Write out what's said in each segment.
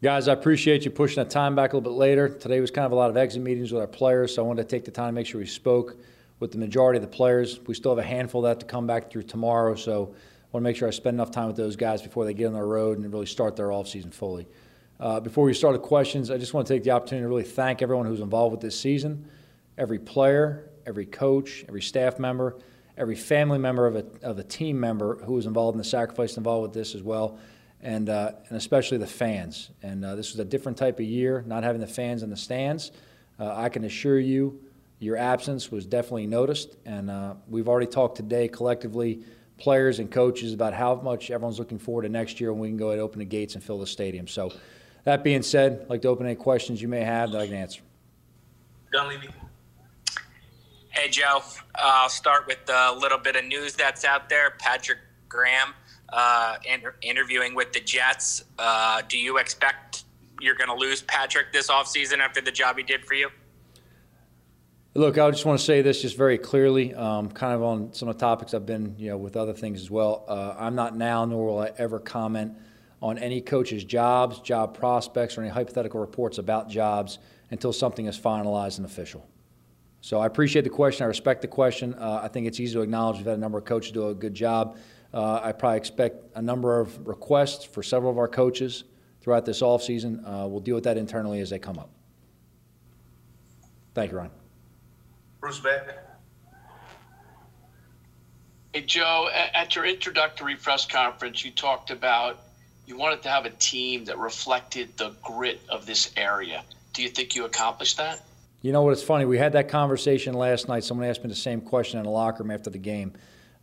Guys, I appreciate you pushing that time back a little bit later. Today was kind of a lot of exit meetings with our players, so I wanted to take the time to make sure we spoke with the majority of the players. We still have a handful of that to come back through tomorrow, so I want to make sure I spend enough time with those guys before they get on the road and really start their offseason fully. Uh, before we start the questions, I just want to take the opportunity to really thank everyone who's involved with this season, every player, every coach, every staff member, every family member of a, of a team member who was involved in the sacrifice involved with this as well and, uh, and especially the fans. And uh, this was a different type of year, not having the fans in the stands. Uh, I can assure you, your absence was definitely noticed, and uh, we've already talked today collectively, players and coaches, about how much everyone's looking forward to next year when we can go ahead and open the gates and fill the stadium. So, that being said, I'd like to open any questions you may have that I can answer. Dunleavy. Hey, Joe. Uh, I'll start with a little bit of news that's out there. Patrick Graham uh, inter- interviewing with the Jets. Uh, do you expect you're going to lose Patrick this offseason after the job he did for you? Look, I just want to say this just very clearly, um, kind of on some of the topics I've been, you know, with other things as well. Uh, I'm not now, nor will I ever comment on any coach's jobs, job prospects, or any hypothetical reports about jobs until something is finalized and official. So I appreciate the question. I respect the question. Uh, I think it's easy to acknowledge we've had a number of coaches do a good job. Uh, I probably expect a number of requests for several of our coaches throughout this offseason. Uh, we'll deal with that internally as they come up. Thank you, Ryan. Bruce Beck. Hey, Joe, at your introductory press conference, you talked about you wanted to have a team that reflected the grit of this area. Do you think you accomplished that? You know what? It's funny. We had that conversation last night. Someone asked me the same question in the locker room after the game.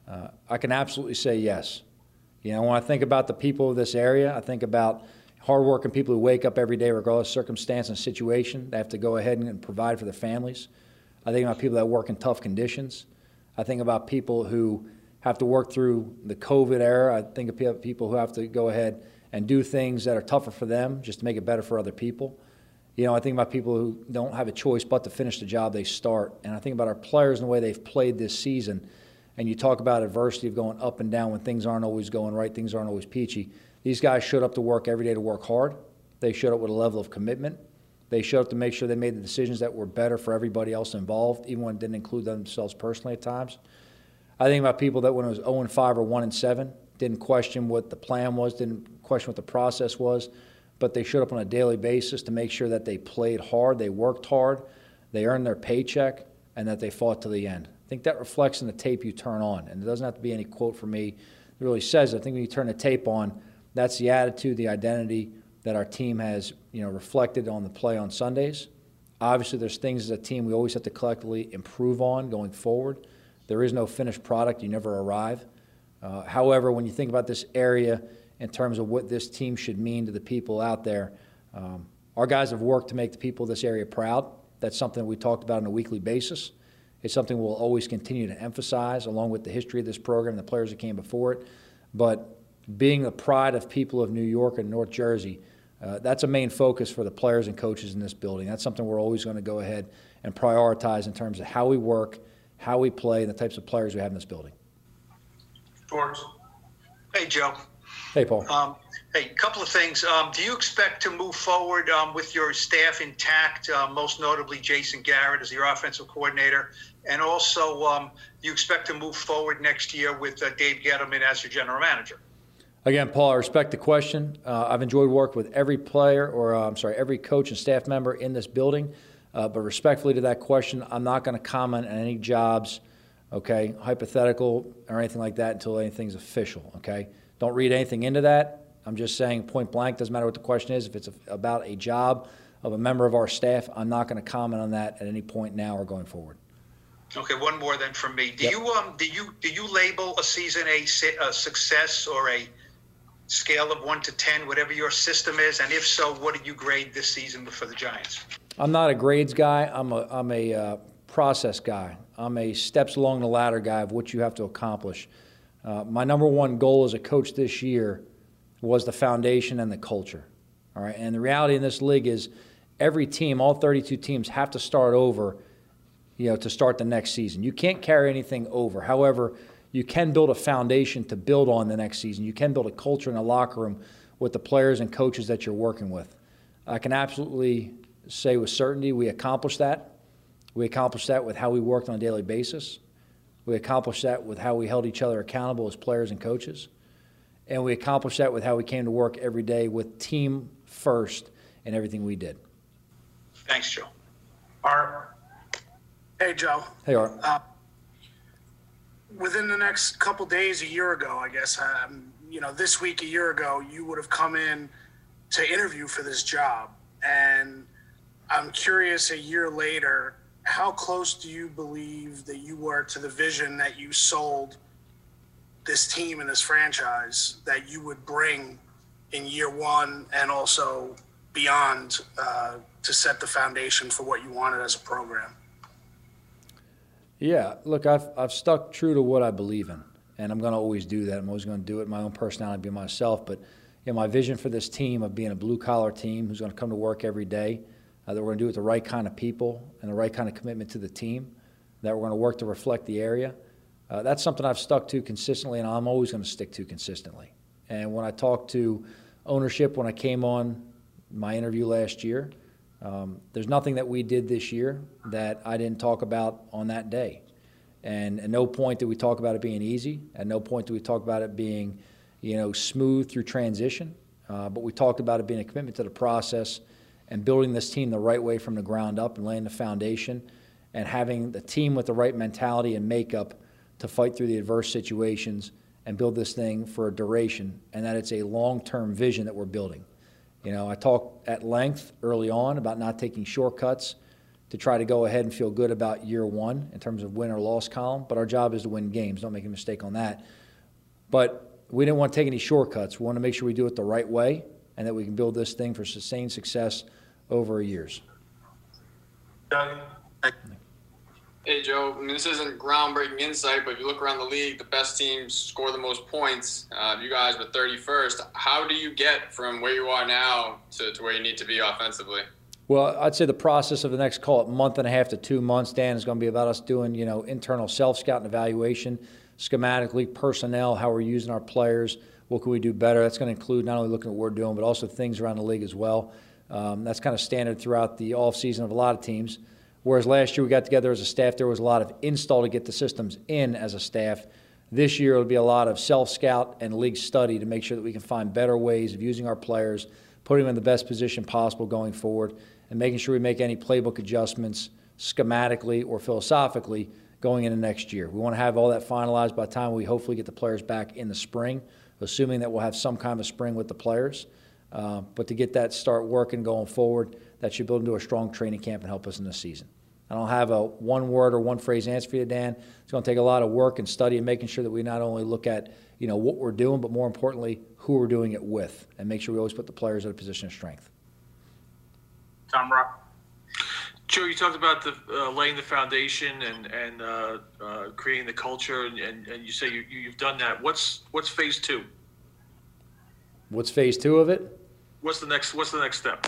Uh, I can absolutely say yes. You know, when I think about the people of this area, I think about hardworking people who wake up every day, regardless of circumstance and situation. They have to go ahead and provide for their families. I think about people that work in tough conditions. I think about people who have to work through the COVID era. I think of people who have to go ahead and do things that are tougher for them just to make it better for other people. You know, I think about people who don't have a choice but to finish the job they start. And I think about our players and the way they've played this season and you talk about adversity of going up and down when things aren't always going right, things aren't always peachy. These guys showed up to work every day to work hard. They showed up with a level of commitment. They showed up to make sure they made the decisions that were better for everybody else involved, even when it didn't include themselves personally at times. I think about people that when it was 0 and 5 or 1 and 7 didn't question what the plan was, didn't question what the process was, but they showed up on a daily basis to make sure that they played hard, they worked hard, they earned their paycheck, and that they fought to the end. I think that reflects in the tape you turn on. And it doesn't have to be any quote from me that really says it. I think when you turn the tape on, that's the attitude, the identity that our team has, you know, reflected on the play on Sundays. Obviously, there's things as a team we always have to collectively improve on going forward. There is no finished product. You never arrive. Uh, however, when you think about this area in terms of what this team should mean to the people out there, um, our guys have worked to make the people of this area proud. That's something we talked about on a weekly basis. It's something we'll always continue to emphasize, along with the history of this program, and the players that came before it. But being the pride of people of New York and North Jersey, uh, that's a main focus for the players and coaches in this building. That's something we're always going to go ahead and prioritize in terms of how we work, how we play, and the types of players we have in this building. George. Hey, Joe. Hey, Paul. Um, hey, a couple of things. Um, do you expect to move forward um, with your staff intact, uh, most notably Jason Garrett as your offensive coordinator? And also, um, you expect to move forward next year with uh, Dave Gettleman as your general manager? Again, Paul, I respect the question. Uh, I've enjoyed work with every player, or uh, I'm sorry, every coach and staff member in this building. Uh, but respectfully to that question, I'm not going to comment on any jobs, okay, hypothetical or anything like that until anything's official, okay? Don't read anything into that. I'm just saying point blank, doesn't matter what the question is. If it's about a job of a member of our staff, I'm not going to comment on that at any point now or going forward. Okay, one more then from me. Do Yep. you um do you do you label a season a, a success or a scale of one to ten, whatever your system is? And if so, what do you grade this season for the Giants? I'm not a grades guy. I'm a, I'm a uh, process guy. I'm a steps along the ladder guy of what you have to accomplish. Uh, my number one goal as a coach this year was the foundation and the culture. All right, and the reality in this league is every team, all 32 teams, have to start over. You know, to start the next season, you can't carry anything over. However, you can build a foundation to build on the next season. You can build a culture in a locker room with the players and coaches that you're working with. I can absolutely say with certainty we accomplished that. We accomplished that with how we worked on a daily basis. We accomplished that with how we held each other accountable as players and coaches. And we accomplished that with how we came to work every day with team first in everything we did. Thanks, Joe. Art. Hey, Joe. Hey, Art. Within the next couple days, a year ago, I guess, um, you know, this week, a year ago, you would have come in to interview for this job. And I'm curious, a year later, how close do you believe that you were to the vision that you sold this team and this franchise that you would bring in year one and also beyond uh, to set the foundation for what you wanted as a program? Yeah, look, I've, I've stuck true to what I believe in, and I'm going to always do that. I'm always going to do it, my own personality, be myself. But you know, my vision for this team of being a blue collar team who's going to come to work every day, uh, that we're going to do it the right kind of people and the right kind of commitment to the team, that we're going to work to reflect the area. Uh, that's something I've stuck to consistently, and I'm always going to stick to consistently. And when I talked to ownership when I came on my interview last year, um, there's nothing that we did this year that I didn't talk about on that day. And at no point did we talk about it being easy. At no point did we talk about it being, you know, smooth through transition. Uh, but we talked about it being a commitment to the process and building this team the right way from the ground up and laying the foundation and having the team with the right mentality and makeup to fight through the adverse situations and build this thing for a duration and that it's a long-term vision that we're building. You know, I talked at length early on about not taking shortcuts to try to go ahead and feel good about year one in terms of win or loss column, but our job is to win games. Don't make a mistake on that. But we didn't want to take any shortcuts. We want to make sure we do it the right way and that we can build this thing for sustained success over years. Doug. Hey, Joe. I mean, this isn't groundbreaking insight, but if you look around the league, the best teams score the most points. Uh, you guys were 31st. How do you get from where you are now to, to where you need to be offensively? Well, I'd say the process of the next, call it month and a half to two months, Dan, is going to be about us doing, you know, internal self-scout and evaluation, schematically, personnel, how we're using our players, what can we do better. That's going to include not only looking at what we're doing, but also things around the league as well. Um, that's kind of standard throughout the off-season of a lot of teams. Whereas last year we got together as a staff, there was a lot of install to get the systems in as a staff. This year it'll be a lot of self-scout and league study to make sure that we can find better ways of using our players, putting them in the best position possible going forward, and making sure we make any playbook adjustments schematically or philosophically going into next year. We want to have all that finalized by the time we hopefully get the players back in the spring, assuming that we'll have some kind of spring with the players. Uh, but to get that start working going forward, that should build into a strong training camp and help us in the season. I don't have a one word or one phrase answer for you, Dan. It's going to take a lot of work and study and making sure that we not only look at you know what we're doing, but more importantly, who we're doing it with, and make sure we always put the players at a position of strength. Tom Rock. Joe, you talked about the uh, laying the foundation and and uh, uh, creating the culture, and, and, and you say you, you you've done that. What's what's phase two? What's phase two of it? What's the next What's the next step?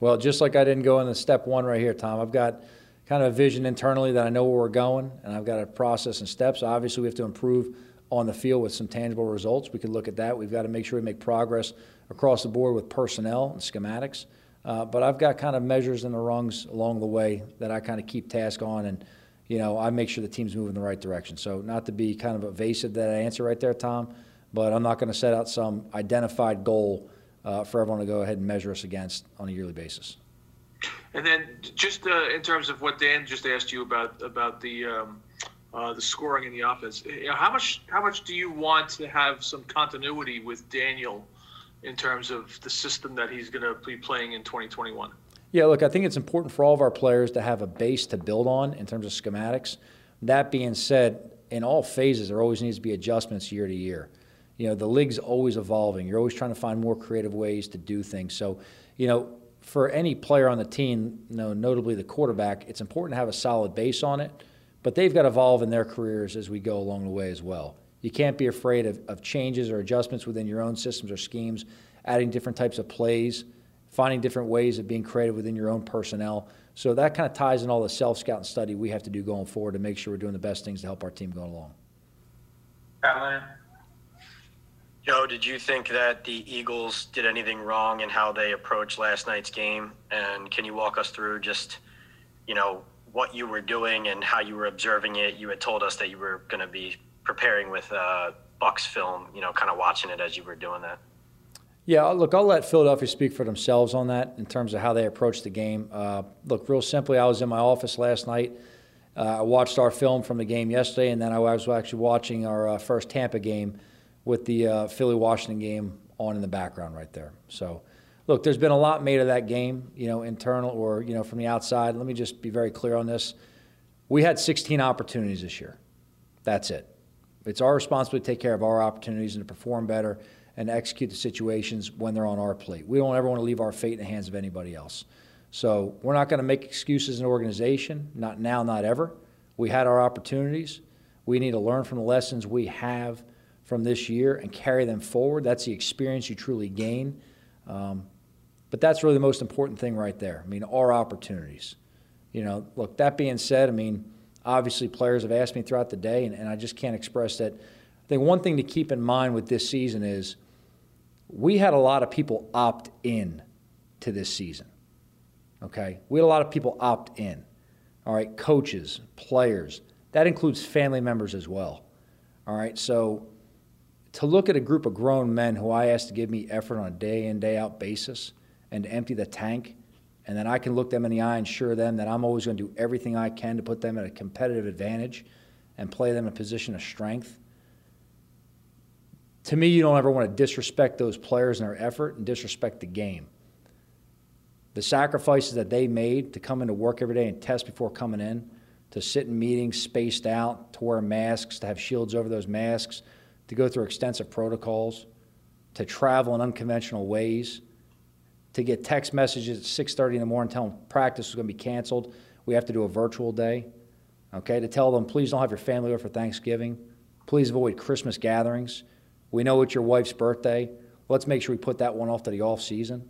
Well, just like I didn't go into step one right here, Tom, I've got kind of a vision internally that I know where we're going, and I've got a process and steps. Obviously, we have to improve on the field with some tangible results. We can look at that. We've got to make sure we make progress across the board with personnel and schematics. Uh, but I've got kind of measures and the rungs along the way that I kind of keep task on, and you know I make sure the team's moving in the right direction. So not to be kind of evasive that answer right there, Tom, but I'm not going to set out some identified goal uh, for everyone to go ahead and measure us against on a yearly basis. And then just uh, in terms of what Dan just asked you about about the um, uh, the scoring in the offense, you know, how much how much do you want to have some continuity with Daniel in terms of the system that he's going to be playing in 2021? Yeah, look, I think it's important for all of our players to have a base to build on in terms of schematics. That being said, in all phases, there always needs to be adjustments year to year. You know, the league's always evolving. You're always trying to find more creative ways to do things. So, you know, for any player on the team, you know, notably the quarterback, it's important to have a solid base on it, but they've got to evolve in their careers as we go along the way as well. You can't be afraid of, of changes or adjustments within your own systems or schemes, adding different types of plays, finding different ways of being creative within your own personnel. So that kind of ties in all the self scout and study we have to do going forward to make sure we're doing the best things to help our team go along. Leonard. Joe, did you think that the Eagles did anything wrong in how they approached last night's game? And can you walk us through just, you know, what you were doing and how you were observing it? You had told us that you were going to be preparing with uh, Bucks film, you know, kind of watching it as you were doing that. Yeah, look, I'll let Philadelphia speak for themselves on that in terms of how they approached the game. Uh, look, real simply, I was in my office last night. Uh, I watched our film from the game yesterday, and then I was actually watching our uh, first Tampa game with the uh, Philly Washington game on in the background right there. So, look, there's been a lot made of that game, you know, internal or you know from the outside. Let me just be very clear on this. We had 16 opportunities this year. That's it. It's our responsibility to take care of our opportunities and to perform better and execute the situations when they're on our plate. We don't ever want to leave our fate in the hands of anybody else. So we're not going to make excuses as an organization, not now, not ever. We had our opportunities. We need to learn from the lessons we have from this year and carry them forward. That's the experience you truly gain. Um, but that's really the most important thing right there. I mean, our opportunities. You know, look, that being said, I mean, obviously players have asked me throughout the day, and, and I just can't express that. I think one thing to keep in mind with this season is we had a lot of people opt in to this season. Okay? We had a lot of people opt in. All right, coaches, players. That includes family members as well. All right, so to look at a group of grown men who I ask to give me effort on a day in, day out basis and to empty the tank, and then I can look them in the eye and assure them that I'm always going to do everything I can to put them at a competitive advantage and play them in a position of strength to me, you don't ever want to disrespect those players and their effort and disrespect the game. The sacrifices that they made to come into work every day and test before coming in, to sit in meetings spaced out, to wear masks, to have shields over those masks, to go through extensive protocols, to travel in unconventional ways, to get text messages at 6:30 in the morning telling them practice is going to be canceled. We have to do a virtual day. Okay, to tell them please don't have your family over for Thanksgiving. Please avoid Christmas gatherings. We know it's your wife's birthday. Let's make sure we put that one off to the off season.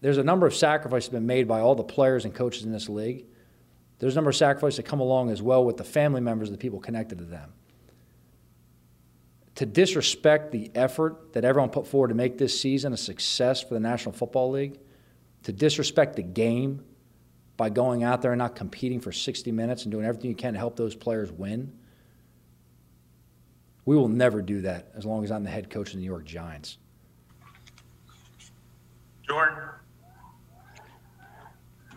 There's a number of sacrifices that have been made by all the players and coaches in this league. There's a number of sacrifices that come along as well with the family members of the people connected to them. To disrespect the effort that everyone put forward to make this season a success for the National Football League, to disrespect the game by going out there and not competing for 60 minutes and doing everything you can to help those players win we will never do that as long as I'm the head coach of the New York Giants. Jordan.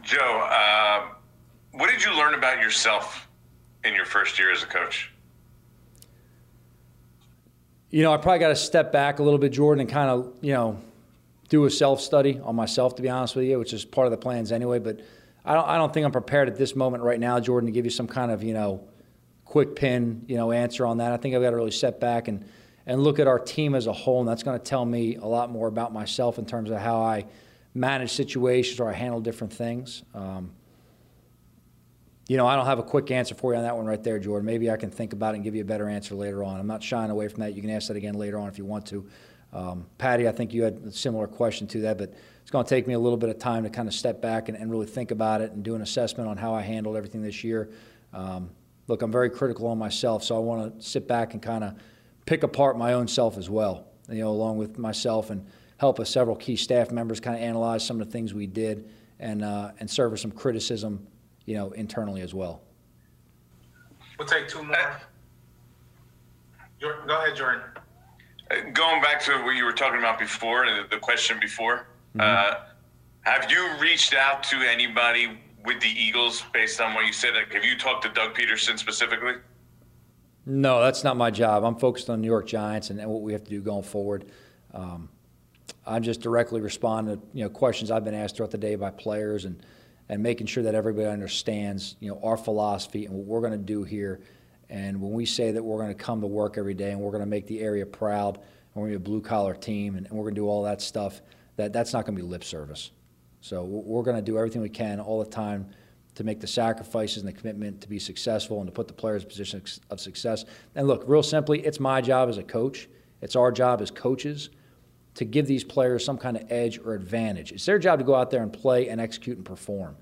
Joe, uh, what did you learn about yourself in your first year as a coach? You know, I probably got to step back a little bit, Jordan, and kind of, you know, do a self study on myself, to be honest with you, which is part of the plans anyway. But I don't, I don't think I'm prepared at this moment right now, Jordan, to give you some kind of, you know, quick pin, you know, answer on that. I think I've got to really step back and and look at our team as a whole, and that's going to tell me a lot more about myself in terms of how I manage situations or I handle different things. Um, you know, I don't have a quick answer for you on that one right there, Jordan. Maybe I can think about it and give you a better answer later on. I'm not shying away from that. You can ask that again later on if you want to. Um, Patty, I think you had a similar question to that, but it's going to take me a little bit of time to kind of step back and, and really think about it and do an assessment on how I handled everything this year. Um, look, I'm very critical on myself, so I want to sit back and kind of pick apart my own self as well, you know, along with myself and help us several key staff members kind of analyze some of the things we did and, uh, and serve as some criticism, you know, internally as well. We'll take two more. Jordan, go ahead, Jordan. Uh, going back to what you were talking about before, the question before, mm-hmm. uh, have you reached out to anybody with the Eagles based on what you said? Like, have you talked to Doug Pederson specifically? No, that's not my job. I'm focused on New York Giants and, and what we have to do going forward. Um, I'm just directly responding to you know questions I've been asked throughout the day by players and and making sure that everybody understands you know our philosophy and what we're going to do here. And when we say that we're going to come to work every day and we're going to make the area proud and we're going to be a blue collar team and, and we're going to do all that stuff, that that's not going to be lip service. So we're going to do everything we can all the time to make the sacrifices and the commitment to be successful and to put the players in position of success. And look, real simply, it's my job as a coach. It's our job as coaches to give these players some kind of edge or advantage. It's their job to go out there and play and execute and perform.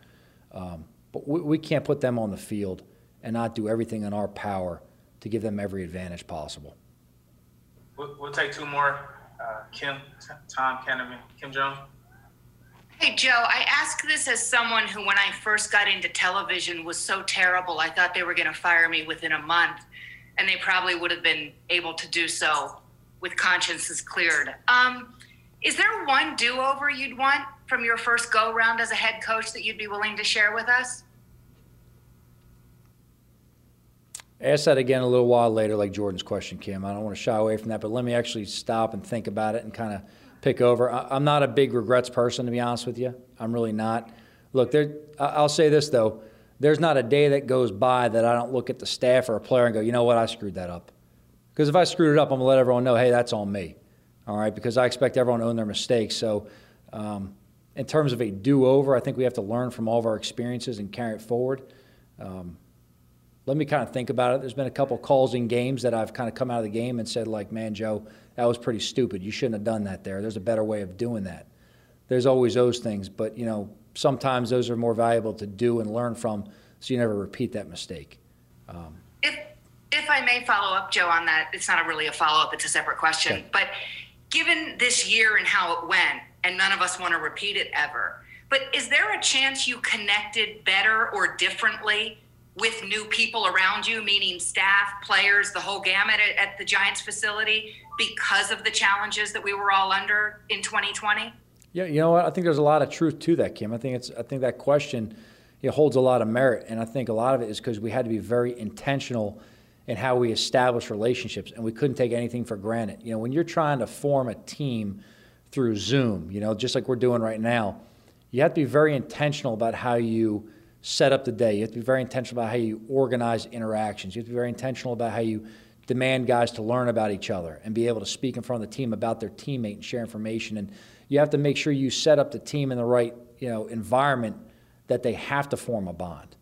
Um, but we, we can't put them on the field and not do everything in our power to give them every advantage possible. We'll, we'll take two more. Uh, Kim, Tom Canavan, Kim Jones. Hey, Joe, I ask this as someone who, when I first got into television, was so terrible. I thought they were going to fire me within a month, and they probably would have been able to do so with consciences cleared. Um, is there one do over you'd want from your first go round as a head coach that you'd be willing to share with us? Ask that again a little while later, like Jordan's question, Kim. I don't want to shy away from that, but let me actually stop and think about it and kind of pick over. I, am not a big regrets person, to be honest with you. I'm really not. Look, there. I'll say this though: there's not a day that goes by that I don't look at the staff or a player and go, you know what, I screwed that up. Because if I screwed it up, I'm gonna let everyone know, hey, that's on me. All right, because I expect everyone to own their mistakes. So, um, in terms of a do-over, I think we have to learn from all of our experiences and carry it forward. Um, let me kind of think about it. There's been a couple calls in games that I've kind of come out of the game and said, like, man, Joe, that was pretty stupid. You shouldn't have done that there. There's a better way of doing that. There's always those things, but you know, sometimes those are more valuable to do and learn from, so you never repeat that mistake. Um, if I may follow up, Joe, on that, it's not a really a follow up; it's a separate question. Okay. But given this year and how it went, and none of us want to repeat it ever, but is there a chance you connected better or differently? with new people around you, meaning staff, players, the whole gamut at, at, the Giants facility because of the challenges that we were all under in 2020? Yeah, you know what? I think there's a lot of truth to that, Kim. I think it's I think that question it holds a lot of merit, and I think a lot of it is because we had to be very intentional in how we establish relationships, and we couldn't take anything for granted. You know, when you're trying to form a team through Zoom, you know, just like we're doing right now, you have to be very intentional about how you set up the day. You have to be very intentional about how you organize interactions. You have to be very intentional about how you demand guys to learn about each other and be able to speak in front of the team about their teammate and share information. And you have to make sure you set up the team in the right you know environment that they have to form a bond.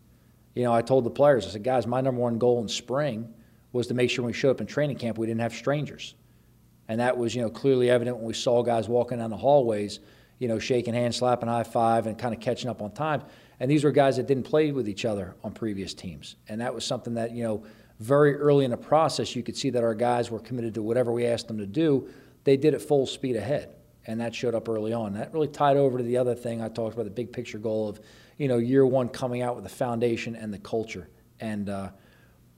You know, I told the players, I said, guys, my number one goal in spring was to make sure when we showed up in training camp we didn't have strangers. And that was, you know, clearly evident when we saw guys walking down the hallways, you know, shaking hands, slapping high five, and kind of catching up on time. And these were guys that didn't play with each other on previous teams. And that was something that, you know, very early in the process, you could see that our guys were committed to whatever we asked them to do. They did it full speed ahead. And that showed up early on. That really tied over to the other thing I talked about the big picture goal of, you know, year one coming out with the foundation and the culture. And uh,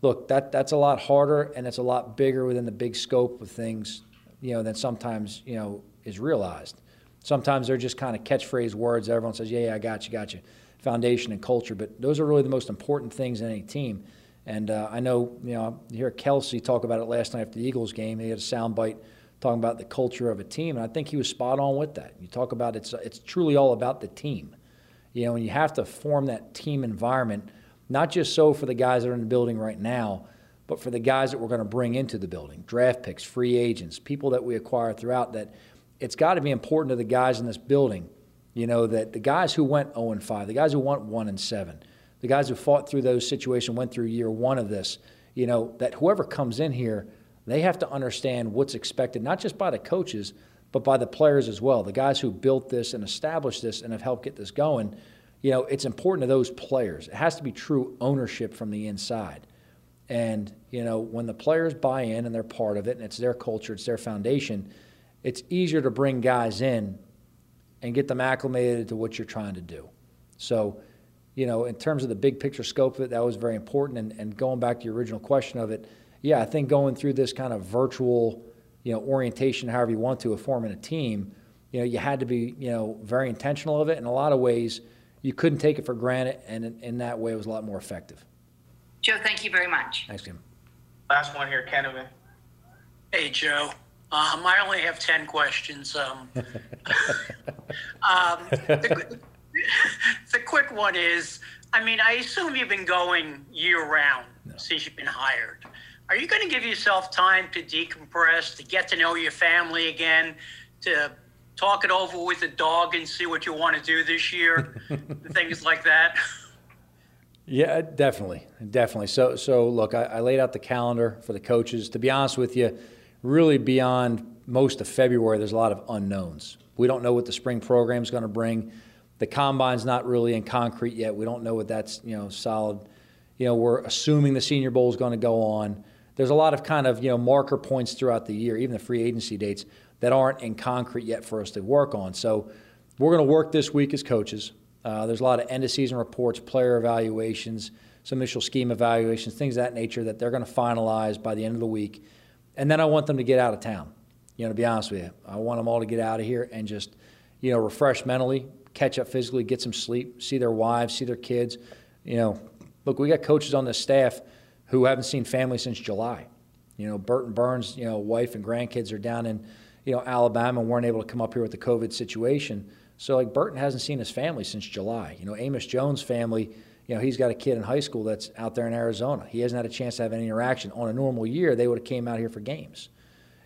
look, that, that's a lot harder and it's a lot bigger within the big scope of things, you know, than sometimes, you know, is realized. Sometimes they're just kind of catchphrase words. Everyone says, yeah, yeah, I got you, got you foundation and culture. But those are really the most important things in any team. And uh, I know, you know, you hear Kelce talk about it last night after the Eagles game. He had a soundbite talking about the culture of a team, and I think he was spot on with that. You talk about it's it's truly all about the team, you know, and you have to form that team environment, not just so for the guys that are in the building right now, but for the guys that we're going to bring into the building, draft picks, free agents, people that we acquire throughout. That it's got to be important to the guys in this building you know, that the guys who went 0 and 5, the guys who went 1 and 7, the guys who fought through those situations, went through year one of this, you know, that whoever comes in here, they have to understand what's expected, not just by the coaches, but by the players as well. The guys who built this and established this and have helped get this going, you know, it's important to those players. It has to be true ownership from the inside. And, you know, when the players buy in and they're part of it and it's their culture, it's their foundation, it's easier to bring guys in and get them acclimated to what you're trying to do. So, you know, in terms of the big picture scope of it, that was very important. And, and going back to your original question of it, yeah, I think going through this kind of virtual, you know, orientation, however you want to, of forming a team, you know, you had to be, you know, very intentional of it. In a lot of ways, you couldn't take it for granted, and in, in that way, it was a lot more effective. Joe, thank you very much. Thanks, Kim. Last one here, Canavan. Hey, Joe. Um, I only have 10 questions. Um, um, the, the, quick one is I mean, I assume you've been going year round no. since you've been hired. Are you going to give yourself time to decompress, to get to know your family again, to talk it over with the dog and see what you want to do this year, things like that? Yeah, definitely, definitely. So, so look, I, I laid out the calendar for the coaches. To be honest with you, really beyond most of February, there's a lot of unknowns. We don't know what the spring program is going to bring. The combine's not really in concrete yet. We don't know what that's you know solid. You know, we're assuming the Senior Bowl is going to go on. There's a lot of kind of you know marker points throughout the year, even the free agency dates that aren't in concrete yet for us to work on. So we're going to work this week as coaches. Uh, there's a lot of end of season reports, player evaluations, some initial scheme evaluations, things of that nature that they're going to finalize by the end of the week. And then I want them to get out of town. You know, to be honest with you, I want them all to get out of here and just, you know, refresh mentally, catch up physically, get some sleep, see their wives, see their kids. You know, look, we got coaches on this staff who haven't seen family since July. You know, Burton Burns, you know, wife and grandkids are down in, you know, Alabama and weren't able to come up here with the COVID situation. So like Burton hasn't seen his family since July. You know, Amos Jones' family, you know, he's got a kid in high school that's out there in Arizona. He hasn't had a chance to have any interaction. On a normal year, they would have came out here for games.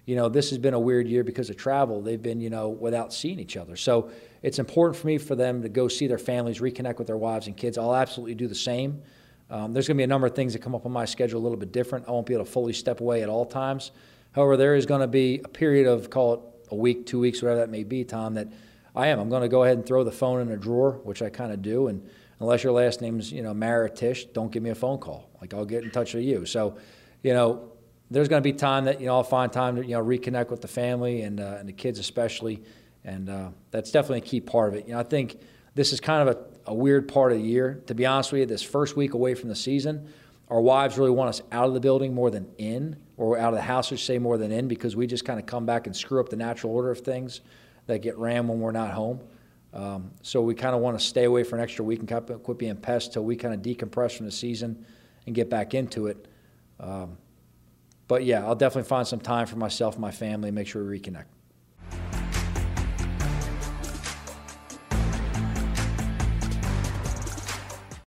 You know, this has been a weird year because of travel. They've been, you know, without seeing each other. So it's important for me for them to go see their families, reconnect with their wives and kids. I'll absolutely do the same. Um, there's going to be a number of things that come up on my schedule a little bit different. I won't be able to fully step away at all times. However, there is going to be a period of, call it a week, two weeks, whatever that may be, Tom, that I am. I'm going to go ahead and throw the phone in a drawer, which I kind of do. And unless your last name's, you know, Maritish, don't give me a phone call. Like, I'll get in touch with you. So, you know, there's going to be time that, you know, I'll find time to, you know, reconnect with the family and, uh, and the kids especially. And uh, that's definitely a key part of it. You know, I think this is kind of a a weird part of the year. To be honest with you, this first week away from the season, our wives really want us out of the building more than in, or out of the house, or say more than in, because we just kind of come back and screw up the natural order of things that get ran when we're not home. Um, so we kind of want to stay away for an extra week and quit being pests till we kind of decompress from the season and get back into it. Um, but yeah, I'll definitely find some time for myself and my family and make sure we reconnect.